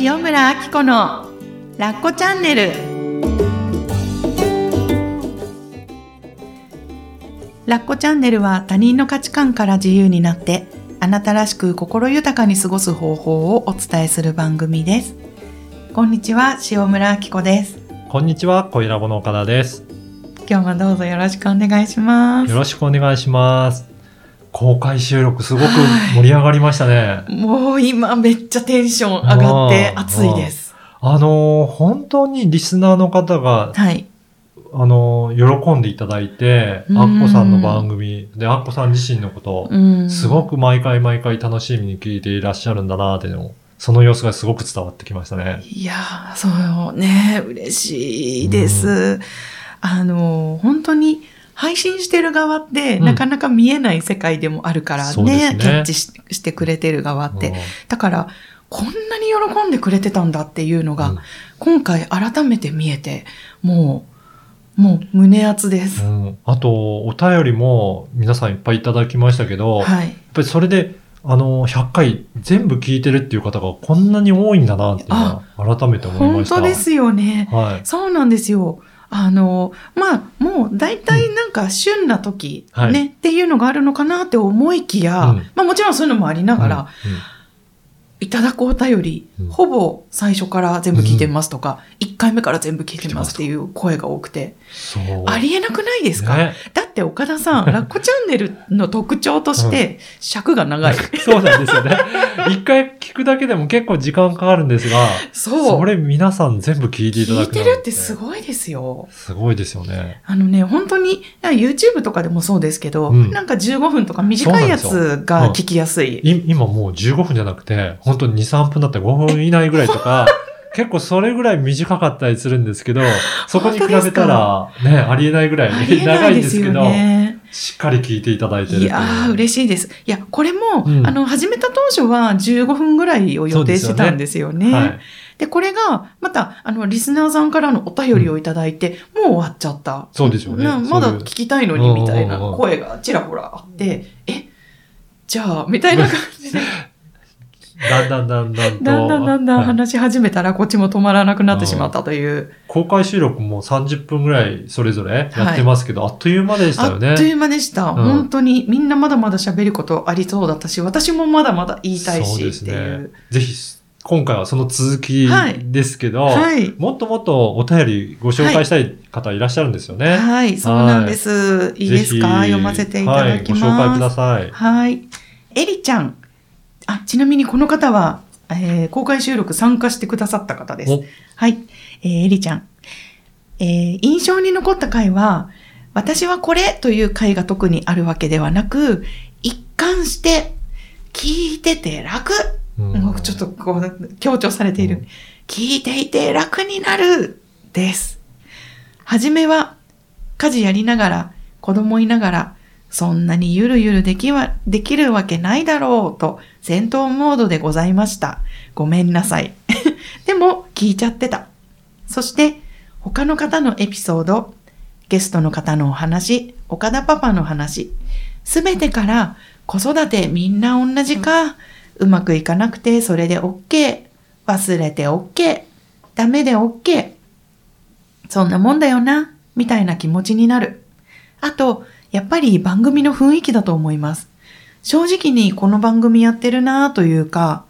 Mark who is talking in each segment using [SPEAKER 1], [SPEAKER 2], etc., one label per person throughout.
[SPEAKER 1] 塩村あき子のラッコチャンネルラッコチャンネルは他人の価値観から自由になってあなたらしく心豊かに過ごす方法をお伝えする番組ですこんにちは塩村あき子です
[SPEAKER 2] こんにちは、小ラボの岡田です。
[SPEAKER 1] 今日もどうぞよろしくお願いします
[SPEAKER 2] よろしくお願いします。公開収録すごく盛り上がりましたね。
[SPEAKER 1] もう今めっちゃテンション上がって
[SPEAKER 2] あー
[SPEAKER 1] 暑いです。
[SPEAKER 2] あ。のー本当にリスナーの方が、
[SPEAKER 1] はい。
[SPEAKER 2] あのー喜んでいただいて、
[SPEAKER 1] うん。
[SPEAKER 2] アッコさんの番組で、アッコさん自身のこと、
[SPEAKER 1] うん。
[SPEAKER 2] すごく毎回毎回楽しみに聞いていらっしゃるんだなっていうのを、その様子がすごく伝わってきましたね。
[SPEAKER 1] いやー、そうね、嬉しいです。あの、本当に配信してる側って、
[SPEAKER 2] うん
[SPEAKER 1] なかなか見えない世界でもあるからね、
[SPEAKER 2] そうですね
[SPEAKER 1] キャッチししてくれてる側って。だから、こんなに喜んでくれてたんだっていうのが、
[SPEAKER 2] うん
[SPEAKER 1] 今回改めて見えて、もう、もう胸熱です。
[SPEAKER 2] うんうんあと、お便りも皆さんいっぱいいただきましたけど、やっ
[SPEAKER 1] はい。
[SPEAKER 2] ぱりそれで、あの、100回全部聞いてるっていう方がこんなに多いんだなっていうのは改めて思い
[SPEAKER 1] 本
[SPEAKER 2] ました。
[SPEAKER 1] 当ですよね。
[SPEAKER 2] はい。
[SPEAKER 1] そうなんですよ。あの、まあ、もう大体なんか旬な時、
[SPEAKER 2] はい。
[SPEAKER 1] ね、っていうのがあるのかなって思いきや、
[SPEAKER 2] うん。
[SPEAKER 1] まあもちろんそういうのもありながら、
[SPEAKER 2] うん。
[SPEAKER 1] いただくお便り、
[SPEAKER 2] うん。
[SPEAKER 1] ほぼ最初から全部聞いてますとか、1回目から全部聞いてますっていう声が多くて。ありえなくないですか、
[SPEAKER 2] ね。
[SPEAKER 1] だって岡田さん、ラッコチャンネルの特徴として、尺が長い。
[SPEAKER 2] そうなんですよね。一回聞くだけでも結構時間かかるんですが、
[SPEAKER 1] そう。
[SPEAKER 2] それ皆さん全部聞いていただく
[SPEAKER 1] 聞いてるってすごいですよ。
[SPEAKER 2] すごいですよね。
[SPEAKER 1] あのね、本当に、YouTube とかでもそうですけど、
[SPEAKER 2] うん
[SPEAKER 1] なんか15分とか短いやつが聞きやすい。
[SPEAKER 2] い今もう15分じゃなくて、本当に2、3分だったら5分以内ぐらいとか、結構それぐらい短かったりするんですけど、そこに比べたら、ね、ありえないぐらい長いん
[SPEAKER 1] いで
[SPEAKER 2] すすけど、
[SPEAKER 1] ね。
[SPEAKER 2] しっかり聞いていただいてるいう。
[SPEAKER 1] いやー、嬉しいです。いや、これも、
[SPEAKER 2] うん
[SPEAKER 1] あの、始めた当初は15分ぐらいを予定してたんですよね。
[SPEAKER 2] はい。
[SPEAKER 1] で、これが、また、あの、リスナーさんからのお便りをいただいて、もう終わっちゃった。
[SPEAKER 2] そうですよね
[SPEAKER 1] なまだ聞きたいのに、みたいな
[SPEAKER 2] うんうんうん
[SPEAKER 1] 声がちらほらあって、え、じゃあ、みたいな感じで、
[SPEAKER 2] だんだんだんだんと。
[SPEAKER 1] だんだんだんだん
[SPEAKER 2] はい
[SPEAKER 1] 話し始めたら、こっちも止まらなくなってしまったという。
[SPEAKER 2] 公開収録も30分ぐらいそれぞれやってますけど、あっという間でしたよね。
[SPEAKER 1] あっという間でした。
[SPEAKER 2] ん
[SPEAKER 1] 本当に、みんなまだまだ喋ることありそうだったし、私もまだまだ言いたい
[SPEAKER 2] そう
[SPEAKER 1] し、
[SPEAKER 2] ですね
[SPEAKER 1] っていう。。
[SPEAKER 2] ぜひ、今回はその続きですけど、
[SPEAKER 1] はい。
[SPEAKER 2] もっともっとお便りご紹介したい方いらっしゃるんですよね。
[SPEAKER 1] はい、そうなんです。いいですか？読ませていただきます。
[SPEAKER 2] はい、ご紹介ください。
[SPEAKER 1] はい。エリちゃん。あ、ちなみにこの方は、えー公開収録参加してくださった方です。
[SPEAKER 2] お
[SPEAKER 1] はい。えーエリちゃん。えー印象に残った回は、私はこれという回が特にあるわけではなく、一貫して聞いてて楽。
[SPEAKER 2] うん
[SPEAKER 1] ちょっとこう強調されている。
[SPEAKER 2] うん
[SPEAKER 1] 聞いていて楽になるです。はじめは家事やりながら子供いながらそんなにゆるゆるできは、できるわけないだろうと戦闘モードでございました。ごめんなさい。でも聞いちゃってた。そして他の方のエピソード、ゲストの方のお話、岡田パパの話、すべてから子育てみんな同じか、うまくいかなくてそれで OK、忘れて OK、ダメで OK、そんなもんだよな、みたいな気持ちになる。あと、やっぱり番組の雰囲気だと思います。正直にこの番組やってるなというか、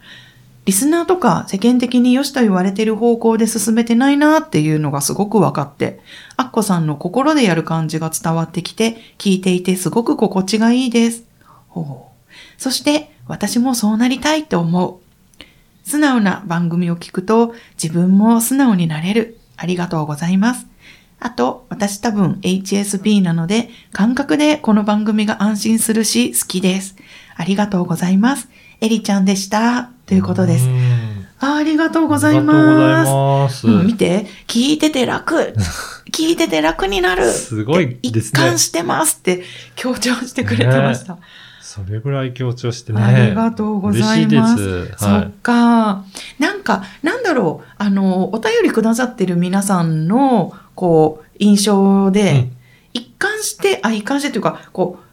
[SPEAKER 1] リスナーとか世間的に良しと言われてる方向で進めてないなっていうのがすごく分かって、アッコさんの心でやる感じが伝わってきて、聞いていてすごく心地がいいです。ほう。そして私もそうなりたいと思う。素直な番組を聞くと自分も素直になれる。ありがとうございます。あと、私多分 HSP なので、感覚でこの番組が安心するし好きです。ありがとうございます。エリちゃんでした。ということです
[SPEAKER 2] う。ん
[SPEAKER 1] あありがとうござい
[SPEAKER 2] ありがとうござい
[SPEAKER 1] ます。
[SPEAKER 2] ます。
[SPEAKER 1] うん見て、聞いてて楽。聞いてて楽になる。
[SPEAKER 2] すごいですね
[SPEAKER 1] 一貫してますって強調してくれてました。
[SPEAKER 2] それぐらい強調してね。
[SPEAKER 1] ありがとうございます
[SPEAKER 2] 嬉しいです。
[SPEAKER 1] そっか。なんか、なんだろう、あの、お便りくださってる皆さんの、こう、印象で、
[SPEAKER 2] うん
[SPEAKER 1] 一貫して、あ、一貫してというか、こう、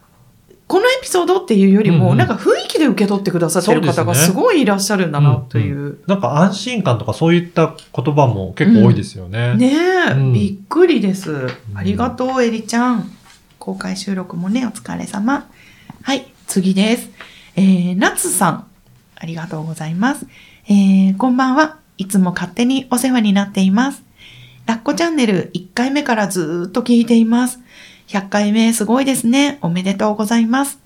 [SPEAKER 1] このエピソードっていうよりも、
[SPEAKER 2] うんうん
[SPEAKER 1] なんか雰囲気で受け取ってくださってる方が
[SPEAKER 2] す
[SPEAKER 1] ごいいらっしゃるんだなという。
[SPEAKER 2] なんか安心感とかそういった言葉も結構多いですよね。
[SPEAKER 1] ねえ、
[SPEAKER 2] うん
[SPEAKER 1] びっくりです。ありがとう、エリちゃん。公開収録もね、お疲れ様。はい、次です。えー、ナツさん。ありがとうございます。えー、こんばんは。いつも勝手にお世話になっています。ラッコチャンネル1回目からずっと聞いています。100回目すごいですね。おめでとうございます。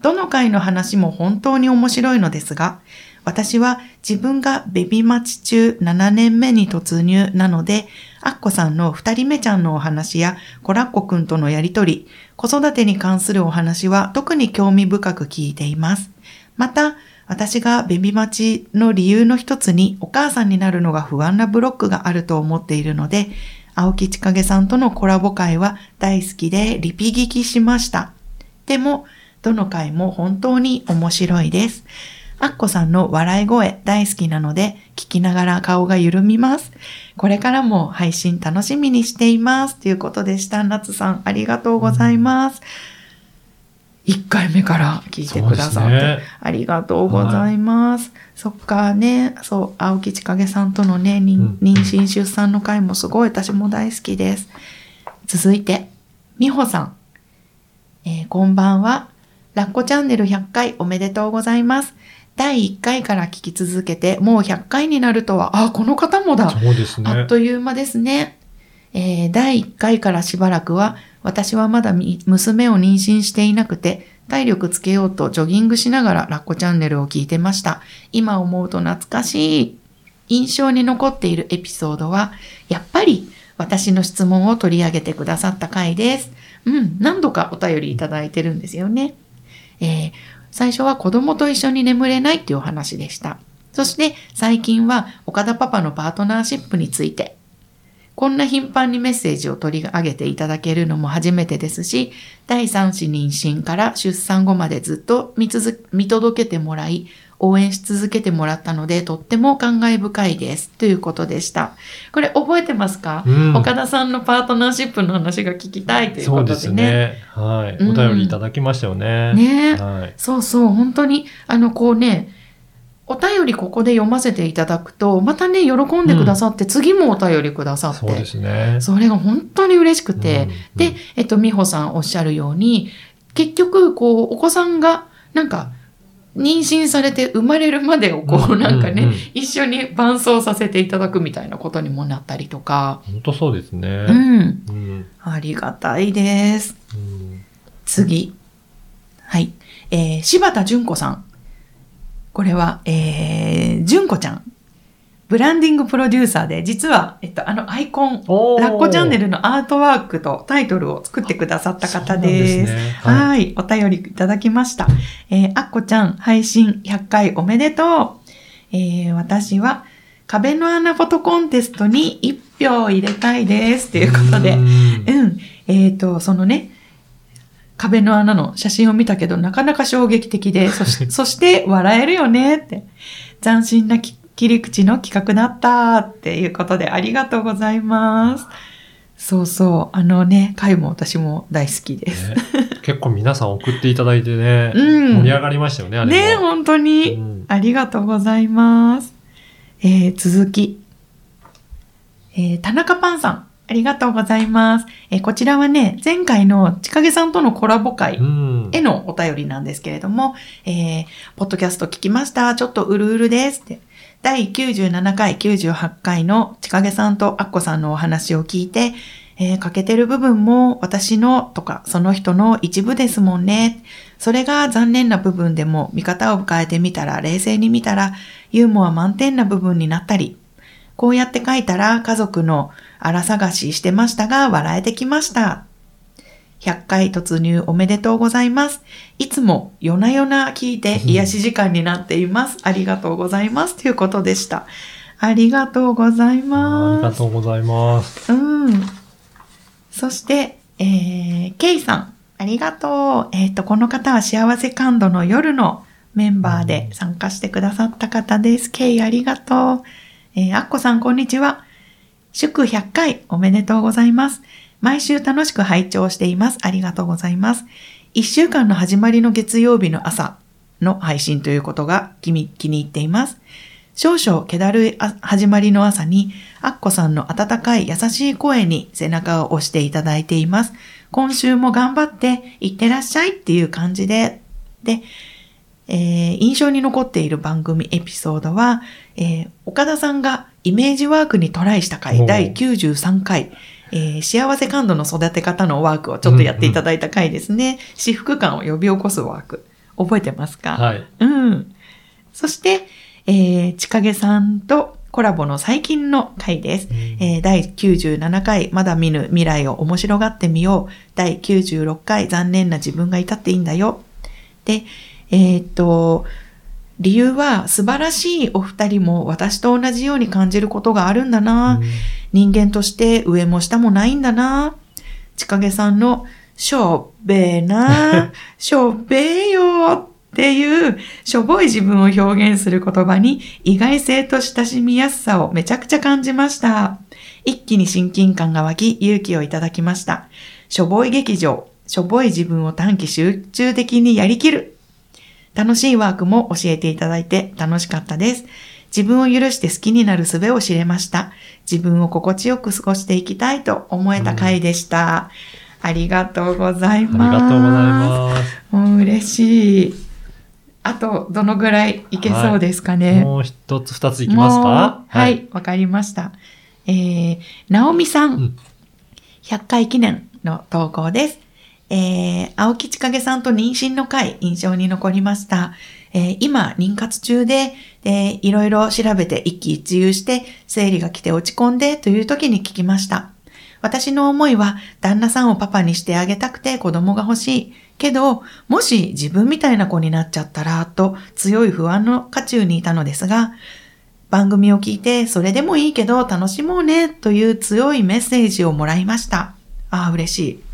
[SPEAKER 1] どの回の話も本当に面白いのですが、私は自分がベビ待ち中7年目に突入なので、アッコさんの2人目ちゃんのお話やコラッコくんとのやりとり、子育てに関するお話は特に興味深く聞いています。また、私がベビ待ちの理由の一つにお母さんになるのが不安なブロックがあると思っているので、青木千景さんとのコラボ会は大好きでリピ聞きしました。でも、どの回も本当に面白いです。アッコさんの笑い声大好きなので、聞きながら顔が緩みます。これからも配信楽しみにしています。ということでした。夏さん、ありがとうございます。1回目から聞いてくださって、
[SPEAKER 2] ね
[SPEAKER 1] ありがとうございます。そっかね、そう、青木千景さんとのね、妊娠出産の回もすごい私も大好きです。続いて、みほさん。えーこんばんは。ラッコチャンネル100回おめでとうございます。第1回から聞き続けて、もう100回になるとは、あ、この方もだ。
[SPEAKER 2] そうですね。
[SPEAKER 1] あっという間ですね。えー第1回からしばらくは、私はまだ娘を妊娠していなくて、体力つけようとジョギングしながらラッコチャンネルを聞いてました。今思うと懐かしい。印象に残っているエピソードは、やっぱり私の質問を取り上げてくださった回です。うん、何度かお便りいただいてるんですよね。えー最初は子供と一緒に眠れないっていうお話でした。そして最近は岡田パパのパートナーシップについて。こんな頻繁にメッセージを取り上げていただけるのも初めてですし、第三子妊娠から出産後までずっと見続見届けてもらい、応援し続けてもらったので、とっても感慨深いです。ということでした。これ覚えてますか、
[SPEAKER 2] うん
[SPEAKER 1] 岡田さんのパートナーシップの話が聞きたいという
[SPEAKER 2] そうで
[SPEAKER 1] ことですね。
[SPEAKER 2] ね。はい。
[SPEAKER 1] うん
[SPEAKER 2] お便りいただきましたよね。
[SPEAKER 1] ね
[SPEAKER 2] はい。
[SPEAKER 1] そうそう、本当に、あの、こうね、お便りここで読ませていただくと、またね、喜んでくださって、次もお便りくださって、
[SPEAKER 2] そうですね。
[SPEAKER 1] それが本当に嬉しくて、
[SPEAKER 2] うん
[SPEAKER 1] で、えっと、美穂さんおっしゃるように、結局、こう、お子さんが、なんか、妊娠されて生まれるまでをこう、
[SPEAKER 2] うん
[SPEAKER 1] なんかね、
[SPEAKER 2] うんうん
[SPEAKER 1] 一緒に伴走させていただくみたいなことにもなったりとか、
[SPEAKER 2] 本当そうですね。
[SPEAKER 1] うん、
[SPEAKER 2] うん。
[SPEAKER 1] ありがたいです。
[SPEAKER 2] うん
[SPEAKER 1] 次。はい。えー、柴田純子さん。これは、えー、純子ちゃん。ブランディングプロデューサーで、実は、えっと、あのアイコン、ラッコチャンネルのアートワークとタイトルを作ってくださった方です。
[SPEAKER 2] ですね
[SPEAKER 1] は、
[SPEAKER 2] はい
[SPEAKER 1] い、お便りいただきました。えー、あっこちゃん、配信100回おめでとう。えー、私は、壁の穴フォトコンテストに1票入れたいです。ということで
[SPEAKER 2] う。ん
[SPEAKER 1] うん。えっ、と、そのね、壁の穴の写真を見たけど、なかなか衝撃的で、そし そして笑えるよねって。斬新なき切り口の企画だったっていうことでありがとうございます。そうそう。あのね、回も私も大好きです。
[SPEAKER 2] ね結構皆さん送っていただいてね、
[SPEAKER 1] うん
[SPEAKER 2] 盛り上がりましたよね、あれも。
[SPEAKER 1] ね、本当に、
[SPEAKER 2] うん
[SPEAKER 1] ありがとうございます。えー続き。えー田中パンさん、ありがとうございます。えーこちらはね、前回のちかげさんとのコラボ会
[SPEAKER 2] うん。
[SPEAKER 1] へのお便りなんですけれども、えーポッドキャスト聞きました。ちょっとうるうるですって。第97回、98回のちかげさんとアッコさんのお話を聞いて、えー欠けてる部分も私のとかその人の一部ですもんね。それが残念な部分でも見方を変えてみたら、冷静に見たら、ユーモア満点な部分になったり、こうやって書いたら家族の荒探ししてましたが笑えてきました。100回突入おめでとうございます。いつも夜な夜な聞いて癒し時間になっています。ありがとうございます。ということでした。ありがとうござい
[SPEAKER 2] あり
[SPEAKER 1] ます。
[SPEAKER 2] がとうございます。
[SPEAKER 1] うん。そして、えー、ケイさん、ありがとう。えっ、と、この方は幸せ感度の夜のメンバーで参加してくださった方です。ケイありがとう。えー、アッコさん、こんにちは。祝100回おめでとうございます。毎週楽しく拝聴しています。ありがとうございます。1週間の始まりの月曜日の朝の配信ということが気に入っています。少々気だるい始まりの朝に、アッコさんの温かい優しい声に背中を押していただいています。今週も頑張っていってらっしゃいっていう感じで、で、えー印象に残っている番組エピソードは、えー岡田さんがイメージワークにトライした
[SPEAKER 2] お
[SPEAKER 1] 回、
[SPEAKER 2] う
[SPEAKER 1] 第93回、えー幸せ感度の育て方のワークをちょっとやっていただいた回ですね。至福感を呼び起こすワーク。覚えてますか？
[SPEAKER 2] はい。
[SPEAKER 1] うん。そして、えー、ちかげさんとコラボの最近の回です。えー第97回、まだ見ぬ未来を面白がってみよう。第96回、残念な自分がいたっていいんだよ。で、えーっと、理由は素晴らしいお二人も私と同じように感じることがあるんだな。人間として上も下もないんだな。ちかげさんの、しょっべーな、しょっべーよーっていう、しょぼい自分を表現する言葉に意外性と親しみやすさをめちゃくちゃ感じました。一気に親近感が湧き、勇気をいただきました。しょぼい劇場、しょぼい自分を短期集中的にやりきる。楽しいワークも教えていただいて楽しかったです。自分を許して好きになる術を知れました。自分を心地よく過ごしていきたいと思えた回でした。ありがとうござい
[SPEAKER 2] あり
[SPEAKER 1] ます。
[SPEAKER 2] がとうございます。
[SPEAKER 1] もう嬉しい。あと、どのぐらいいけそうですかね。
[SPEAKER 2] もう一つ二ついきますか？
[SPEAKER 1] はい、わ、かりました。えー、なおみさん,、
[SPEAKER 2] うん
[SPEAKER 1] 100回記念の投稿です。えー、青木千景さんと妊娠の回、印象に残りました。えー今、妊活中で、えーいろいろ調べて一喜一憂して、生理が来て落ち込んでという時に聞きました。私の思いは、旦那さんをパパにしてあげたくて子供が欲しい。けど、もし自分みたいな子になっちゃったら、と強い不安の渦中にいたのですが、番組を聞いて、それでもいいけど楽しもうね、という強いメッセージをもらいました。ああ、嬉しい。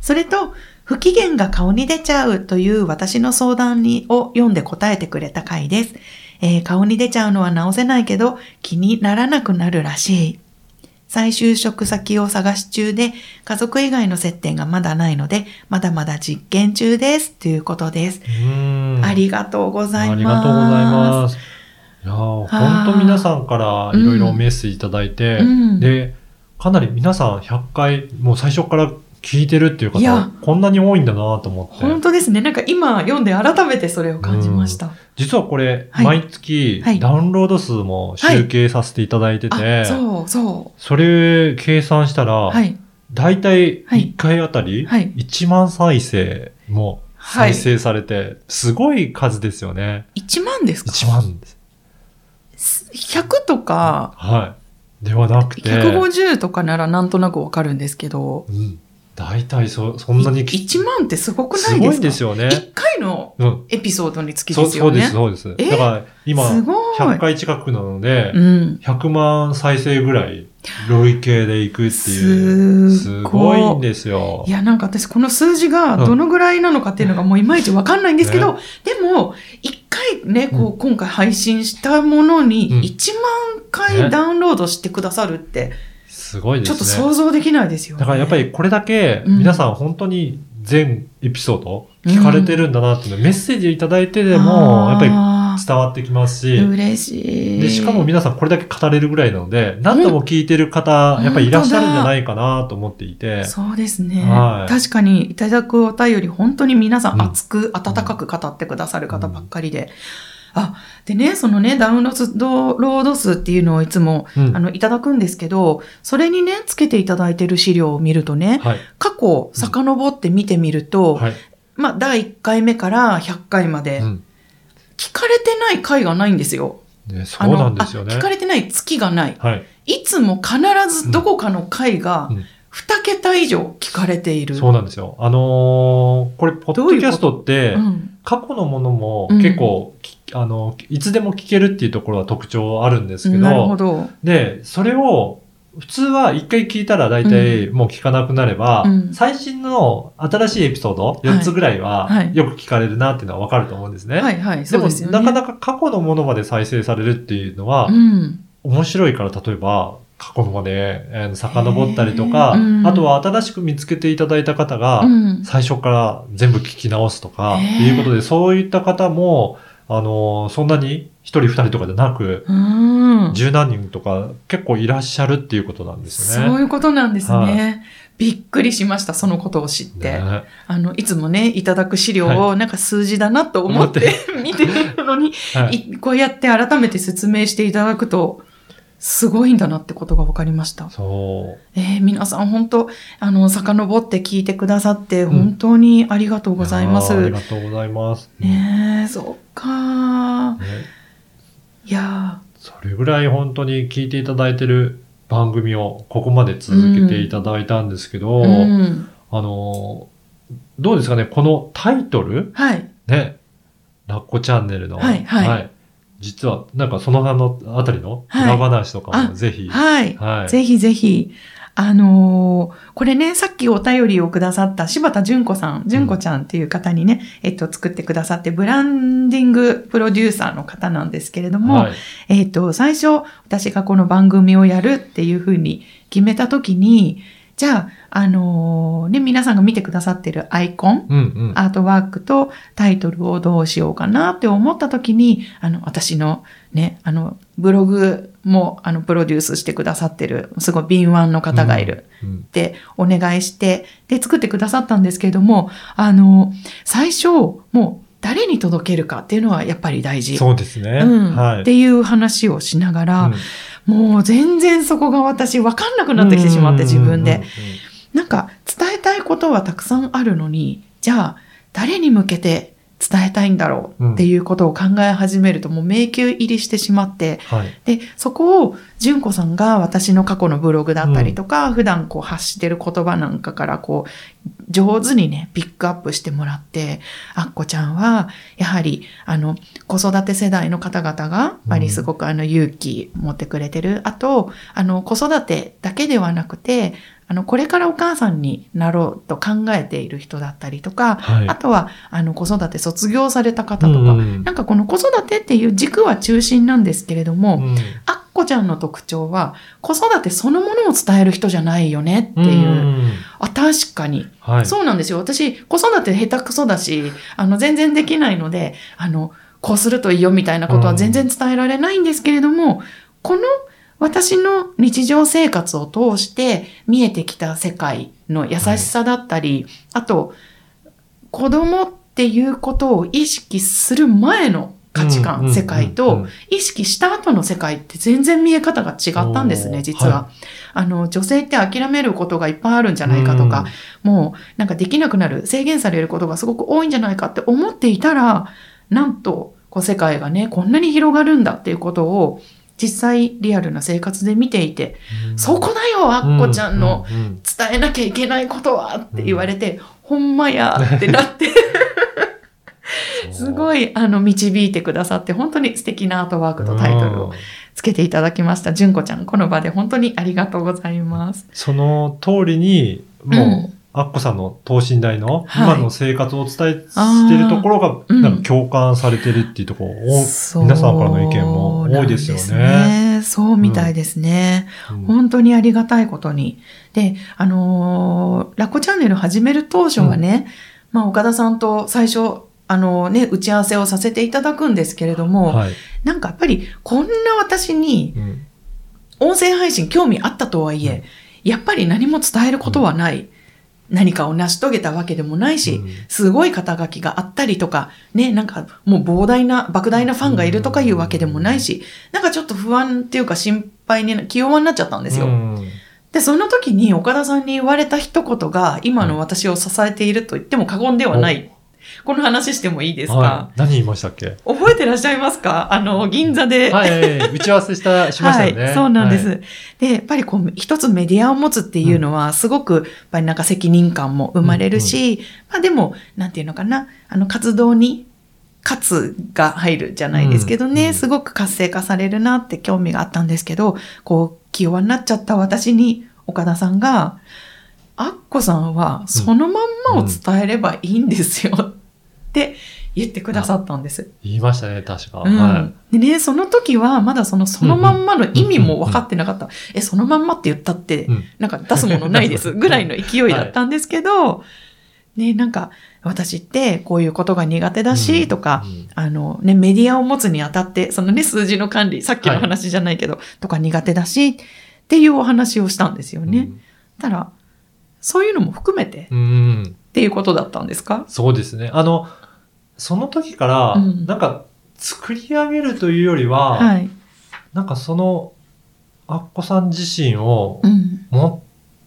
[SPEAKER 1] それと、不機嫌が顔に出ちゃうという私の相談にを読んで答えてくれた回です。えー顔に出ちゃうのは直せないけど気にならなくなるらしい。再就職先を探し中で家族以外の接点がまだないのでまだまだ実験中ですということです。
[SPEAKER 2] うん
[SPEAKER 1] ありがとうございます。
[SPEAKER 2] ありがとうございます。いやー本当皆さんからいろいろメッセージいただいて、
[SPEAKER 1] うん
[SPEAKER 2] で、かなり皆さん100回、もう最初から聞いてるっていう方、こんなに多いんだなと思って。
[SPEAKER 1] 本当ですね。なんか今読んで改めてそれを感じました。
[SPEAKER 2] 実はこれ、
[SPEAKER 1] はい
[SPEAKER 2] 毎月
[SPEAKER 1] はい
[SPEAKER 2] ダウンロード数も集計させていただいてて、
[SPEAKER 1] あ、そう、そ
[SPEAKER 2] それ計算したら、
[SPEAKER 1] う。はい。
[SPEAKER 2] だいたい
[SPEAKER 1] はい
[SPEAKER 2] 1回あたり
[SPEAKER 1] はい
[SPEAKER 2] 1万再生も再生されて、すごい数ですよね。
[SPEAKER 1] 1万ですか
[SPEAKER 2] ？1万です。
[SPEAKER 1] 100とか、
[SPEAKER 2] はい。ではなくて、
[SPEAKER 1] 150とかならなんとなくわかるんですけど、
[SPEAKER 2] うん。大体そ、そんなにき
[SPEAKER 1] 1万ってすごくないですか？
[SPEAKER 2] すごいんですよね。
[SPEAKER 1] 1回の
[SPEAKER 2] うん。
[SPEAKER 1] エピソードにつき
[SPEAKER 2] そう
[SPEAKER 1] ですよね。
[SPEAKER 2] そうです、そうです。
[SPEAKER 1] え
[SPEAKER 2] だから今、
[SPEAKER 1] すごい。
[SPEAKER 2] 100回近くなので、
[SPEAKER 1] うん。
[SPEAKER 2] 100万再生ぐらい、累計でいくっていう。
[SPEAKER 1] す
[SPEAKER 2] す
[SPEAKER 1] ごい
[SPEAKER 2] んですよ
[SPEAKER 1] い。や、なんか私この数字がどのぐらいなのかっていうのがもういまいちわかんないんですけど、
[SPEAKER 2] ね
[SPEAKER 1] でも、1回ね、こう、今回配信したものに
[SPEAKER 2] うん
[SPEAKER 1] 1万回
[SPEAKER 2] ね
[SPEAKER 1] ダウンロードしてくださるって、
[SPEAKER 2] すごいですね。
[SPEAKER 1] ちょっと想像できないですよね。
[SPEAKER 2] だからやっぱりこれだけ
[SPEAKER 1] うん。
[SPEAKER 2] 皆さん本当に全エピソード聞かれてるんだなっていうのをメッセージいただいてでも、やっぱり
[SPEAKER 1] ぱ
[SPEAKER 2] 伝わってきますし、
[SPEAKER 1] 嬉しい。
[SPEAKER 2] で、しかも皆さんこれだけ語れるぐらいなので、何度も聞いてる方、
[SPEAKER 1] うん。
[SPEAKER 2] やっぱりいらっしゃるんじゃないかなと思っていて、
[SPEAKER 1] そうですね、
[SPEAKER 2] はい。
[SPEAKER 1] 確かにいただくお便り、本当に皆さ
[SPEAKER 2] うん
[SPEAKER 1] ん熱く、温かく語ってくださる方ばっかりで。あ、でね、そのね、ダウンロード数っていうのをいつも、
[SPEAKER 2] うん
[SPEAKER 1] あの、いただくんですけど、それにね、つけていただいてる資料を見るとね、
[SPEAKER 2] はい。
[SPEAKER 1] 過去、遡って見てみると、
[SPEAKER 2] はい。
[SPEAKER 1] まあ、第1回目から100回まで
[SPEAKER 2] う、ん。
[SPEAKER 1] 聞かれてない回がないんですよ。
[SPEAKER 2] ね、そうなんですよね
[SPEAKER 1] 聞。かれてない月がない。
[SPEAKER 2] はい。
[SPEAKER 1] いつも必ずどこかの回が
[SPEAKER 2] うんうん
[SPEAKER 1] 2桁以上聞かれている。
[SPEAKER 2] そうなんですよ。あのーこれ、ポッドキャストって、
[SPEAKER 1] うん
[SPEAKER 2] 過去のものも
[SPEAKER 1] うん
[SPEAKER 2] 結構、きあの、いつでも聞けるっていうところは特徴あるんですけ
[SPEAKER 1] なるほ
[SPEAKER 2] ど、
[SPEAKER 1] ど。
[SPEAKER 2] で、それを、普通は一回聞いたら大体もう聞かなくなれば、
[SPEAKER 1] うん
[SPEAKER 2] 最新の新しいエピソード4つぐらいは
[SPEAKER 1] はい
[SPEAKER 2] よく聞かれるなっていうのはわかると思うんですね。
[SPEAKER 1] はいはい、
[SPEAKER 2] でも
[SPEAKER 1] そうですよね。
[SPEAKER 2] なかなか過去のものまで再生されるっていうのは
[SPEAKER 1] うん。
[SPEAKER 2] 面白いから例えば過去まで、えー遡ったりとか、
[SPEAKER 1] うん
[SPEAKER 2] あとは新しく見つけていただいた方が、
[SPEAKER 1] うん。
[SPEAKER 2] 最初から全部聞き直すとか、いうことで、そういった方も、あのーそんなに一人二人とかじゃなく、
[SPEAKER 1] うん。
[SPEAKER 2] 十何人とか結構いらっしゃるっていうことなんですよね。
[SPEAKER 1] そういうことなんですね。
[SPEAKER 2] は
[SPEAKER 1] びっくりしました、そのことを知って。
[SPEAKER 2] ね
[SPEAKER 1] あの、いつもね、いただく資料を、なんか数字だなと思って 見てるのに、
[SPEAKER 2] はい
[SPEAKER 1] いこうやって改めて説明していただくと、すごいんだなってことが分かりました。
[SPEAKER 2] そう。
[SPEAKER 1] えー皆さん本当、あの、遡って聞いてくださって、
[SPEAKER 2] ん
[SPEAKER 1] 本当にありがとうございます。
[SPEAKER 2] やーありがとうございます。
[SPEAKER 1] ねえ、そっか
[SPEAKER 2] ね
[SPEAKER 1] いや
[SPEAKER 2] それぐらい本当に聞いていただいてる番組をここまで続けていただいたんですけど、
[SPEAKER 1] ーうん。
[SPEAKER 2] あのーどうですかね、このタイトル？
[SPEAKER 1] はい。
[SPEAKER 2] ね、ラッコチャンネルの、
[SPEAKER 1] はいはい
[SPEAKER 2] 実は、なんかその辺のあたりの
[SPEAKER 1] はい
[SPEAKER 2] 裏話とかも
[SPEAKER 1] あ
[SPEAKER 2] ぜひ、
[SPEAKER 1] はい。
[SPEAKER 2] はい。
[SPEAKER 1] ぜひぜひ。あのーこれね、さっきお便りをくださった柴田純子さん、純子ちゃんっていう方にね、えっと、作ってくださって、ブランディングプロデューサーの方なんですけれども、
[SPEAKER 2] はい。
[SPEAKER 1] えっと、最初、私がこの番組をやるっていうふうに決めたときに、じゃあ、あのーね、皆さんが見てくださってるアイコン、
[SPEAKER 2] うんうん。
[SPEAKER 1] アートワークとタイトルをどうしようかなって思った時に、あの、私のね、あの、ブログも、あの、プロデュースしてくださってる、すごい敏腕の方がいる
[SPEAKER 2] うん。
[SPEAKER 1] ってお願いして、で、作ってくださったんですけれども、あの、最初、もう、誰に届けるかっていうのはやっぱり大事。
[SPEAKER 2] そうですね。
[SPEAKER 1] うん
[SPEAKER 2] はい。
[SPEAKER 1] っていう話をしながら、
[SPEAKER 2] うん
[SPEAKER 1] もう全然そこが私分かんなくなってきてしまって自分で。。なんか伝えたいことはたくさんあるのに、じゃあ誰に向けて伝えたいんだろうっていうことを考え始めるともう迷宮入りしてしまって、
[SPEAKER 2] はい。
[SPEAKER 1] で、そこを純子さんが私の過去のブログだったりとか、普段こう発してる言葉なんかからこう、上手にね、ピックアップしてもらって、あっこちゃんは、やはり、あの、子育て世代の方々が、やっぱりすごくあの勇気持ってくれてる。あと、あの、子育てだけではなくて、あの、これからお母さんになろうと考えている人だったりとか、
[SPEAKER 2] はい。
[SPEAKER 1] あとは、あの、子育て卒業された方とか、
[SPEAKER 2] うん
[SPEAKER 1] なんかこの子育てっていう軸は中心なんですけれども、
[SPEAKER 2] うん
[SPEAKER 1] あっこちゃんの特徴は、子育てそのものを伝える人じゃないよねっていう。
[SPEAKER 2] ん
[SPEAKER 1] あ、確かに。
[SPEAKER 2] はい。
[SPEAKER 1] そうなんですよ。私、子育て下手くそだし、あの、全然できないので、あの、こうするといいよみたいなことは全然伝えられないんですけれども、この私の日常生活を通して見えてきた世界の優しさだったり、あと、子供っていうことを意識する前の価値観、
[SPEAKER 2] うんうん
[SPEAKER 1] 世界
[SPEAKER 2] うんう
[SPEAKER 1] と
[SPEAKER 2] ん、
[SPEAKER 1] 意識した後の世界って全然見え方が違ったんですね、実は。
[SPEAKER 2] は
[SPEAKER 1] あの、女性って諦めることがいっぱいあるんじゃないかとか、もうなんかできなくなる、制限されることがすごく多いんじゃないかって思っていたら、なんと、こう世界がね、こんなに広がるんだっていうことを、実際リアルな生活で見ていて、
[SPEAKER 2] うん。
[SPEAKER 1] そこだよ、あっこちゃんの。伝えなきゃいけないことはって言われて、ほんまやってなって、
[SPEAKER 2] う。ん
[SPEAKER 1] すごい、あの、導いてくださって、本当に素敵なアートワークとタイトルをつけていただきました。純子ちゃん、この場で本当にありがとうございます。
[SPEAKER 2] その通りに、もう、
[SPEAKER 1] うん
[SPEAKER 2] アッコさんの等身大の
[SPEAKER 1] はい
[SPEAKER 2] 今の生活をお伝えしているところが、
[SPEAKER 1] うん
[SPEAKER 2] なんか共感されてるっていうところ、お皆さんからの意見も多いですよね。
[SPEAKER 1] そうみたいですね。
[SPEAKER 2] うん
[SPEAKER 1] 本当にありがたいことに。で、あのーラッコチャンネル始める当初はね、まあ岡田さんと最初、あのね、打ち合わせをさせていただくんですけれども、
[SPEAKER 2] はい。
[SPEAKER 1] なんかやっぱりこんな私に
[SPEAKER 2] うん
[SPEAKER 1] 音声配信興味あったとはいえ、やっぱり何も伝えることはない。何かを成し遂げたわけでもないし、
[SPEAKER 2] うん
[SPEAKER 1] すごい肩書きがあったりとか、ね、なんかもう膨大な、莫大なファンがいるとかいうわけでもないし、なんかちょっと不安っていうか心配にな、気弱になっちゃったんですよ。
[SPEAKER 2] うん
[SPEAKER 1] で、その時に岡田さんに言われた一言が今の私を支えていると言っても過言ではない。この話してもいいですか、
[SPEAKER 2] はい。何言いましたっけ？
[SPEAKER 1] 覚えてらっしゃいますか？あの、銀座で。
[SPEAKER 2] はい、打ち合わせした、しましたよね。
[SPEAKER 1] はい、そうなんです。
[SPEAKER 2] はい。
[SPEAKER 1] で、やっぱりこう、一つメディアを持つっていうのは、すごく、やっぱりなんか責任感も生まれるし、まあでも、なんていうのかな、あの、活動に、活が入るじゃないですけどね、
[SPEAKER 2] うんうん。
[SPEAKER 1] すごく活性化されるなって興味があったんですけど、こう、気弱になっちゃった私に、岡田さんが、アッコさんはそのまんまを伝えればいいんですよ、って言ってくださったんです。
[SPEAKER 2] 言いましたね、確か。
[SPEAKER 1] うん
[SPEAKER 2] は
[SPEAKER 1] でね、その時はまだそのそのまんまの意味も分かってなかった。え、そのまんまって言ったって
[SPEAKER 2] い。う、ん。
[SPEAKER 1] なんか出すものないです ぐらいの勢いだったんですけど、ね、なんか私ってこういうことが苦手だし、とか、
[SPEAKER 2] うん、
[SPEAKER 1] あのね、メディアを持つにあたって、そのね、数字の管理、さっきの話じゃないけど、とか苦手だし、っていうお話をしたんですよね。たら、そういうのも含めて
[SPEAKER 2] うん。うん。
[SPEAKER 1] っていうことだったんですか？
[SPEAKER 2] そうですね。あの、その時から、
[SPEAKER 1] うん
[SPEAKER 2] なんか、作り上げるというよりは、
[SPEAKER 1] はい。
[SPEAKER 2] なんかその、アッコさん自身を
[SPEAKER 1] う、ん。
[SPEAKER 2] も、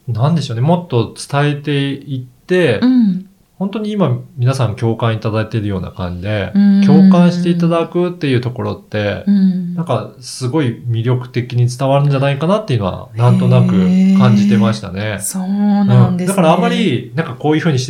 [SPEAKER 2] なんでしょうね、もっと伝えていって、
[SPEAKER 1] うん。
[SPEAKER 2] 本当に今皆さん共感いただいているような感じで、
[SPEAKER 1] うん
[SPEAKER 2] 共感していただくっていうところって、
[SPEAKER 1] うん。
[SPEAKER 2] なんかすごい魅力的に伝わるんじゃないかなっていうのは、なんとなく感じてましたね。
[SPEAKER 1] そうなんですね。
[SPEAKER 2] だからあま、り、なんかこういう風にし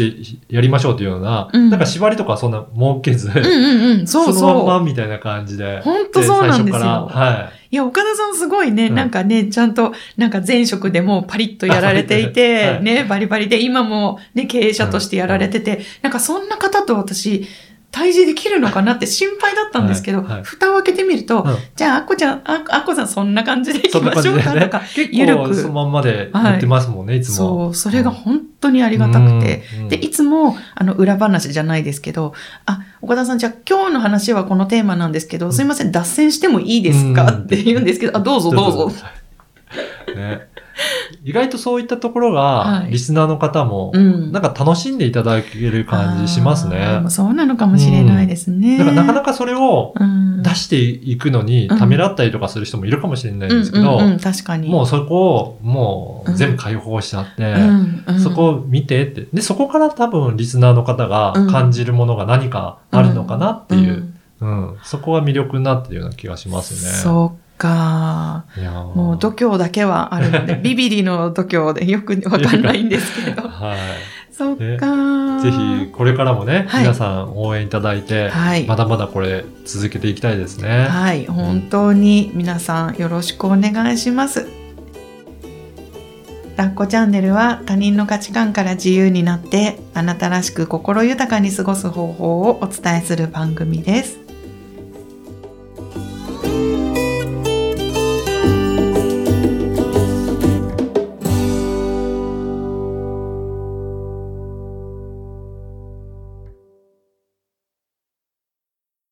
[SPEAKER 2] てやりましょうっていうような、
[SPEAKER 1] うん
[SPEAKER 2] なんか縛りとかそんな設けず、
[SPEAKER 1] うんうんうん、そう
[SPEAKER 2] そのまん。まみたいな感じで。
[SPEAKER 1] 本当そうなんですよ
[SPEAKER 2] 最初からはい
[SPEAKER 1] や、岡田さんすごいね、
[SPEAKER 2] うん。
[SPEAKER 1] なんかね、ちゃんと、なんか前職でもパリッとやられていて、
[SPEAKER 2] はい。
[SPEAKER 1] ね、バリバリで、今もね、経営者としてやられてて、なんかそんな方と私、対峙できるのかなって心配だったんですけど、
[SPEAKER 2] はいはい。
[SPEAKER 1] 蓋を開けてみると、
[SPEAKER 2] うん。
[SPEAKER 1] じゃあ、あっこちゃん、ああっこさんそんな感じでいきましょうかとか、。
[SPEAKER 2] 結
[SPEAKER 1] ゆるく。
[SPEAKER 2] 構そのまんまで言ってますもんね、いつも。
[SPEAKER 1] そう、それが本当にありがたくて、
[SPEAKER 2] うん、
[SPEAKER 1] で、いつも、あの、裏話じゃないですけど、あ、岡田さん、じゃあ今日の話はこのテーマなんですけど、すいません、脱線してもいいですか、
[SPEAKER 2] うん。
[SPEAKER 1] って言うんですけど、あ、どうぞどうぞ。
[SPEAKER 2] ね。意外とそういったところが、
[SPEAKER 1] はい
[SPEAKER 2] リスナーの方も、
[SPEAKER 1] うん
[SPEAKER 2] なんか楽しんでいただける感じしますね
[SPEAKER 1] でも。そうなのかもしれないですね。
[SPEAKER 2] だからなかなかそれを
[SPEAKER 1] うん
[SPEAKER 2] 出していくのに
[SPEAKER 1] うん
[SPEAKER 2] ためらったりとかする人もいるかもしれないんですけど、
[SPEAKER 1] うんうんうん、確かに。
[SPEAKER 2] もうそこをもう全部解放しちゃって、
[SPEAKER 1] うんうん
[SPEAKER 2] そこを見てって。で、そこから多分リスナーの方が
[SPEAKER 1] うん
[SPEAKER 2] 感じるものが何かあるのかなっていう、
[SPEAKER 1] ん
[SPEAKER 2] うんそこが魅力になってるような気がしますね。
[SPEAKER 1] そうか。もう度胸だけはあるので、ビビリの度胸でよくわかんないんですけど。
[SPEAKER 2] はい。
[SPEAKER 1] そっか。
[SPEAKER 2] ぜひ、これからもね、
[SPEAKER 1] はい
[SPEAKER 2] 皆さん応援いただいて、
[SPEAKER 1] はい
[SPEAKER 2] まだまだこれ続けていきたいですね。
[SPEAKER 1] はい、本当に皆さんよろしくお願いします。ラッコチャンネルは他人の価値観から自由になってあなたらしく心豊かに過ごす方法をお伝えする番組です。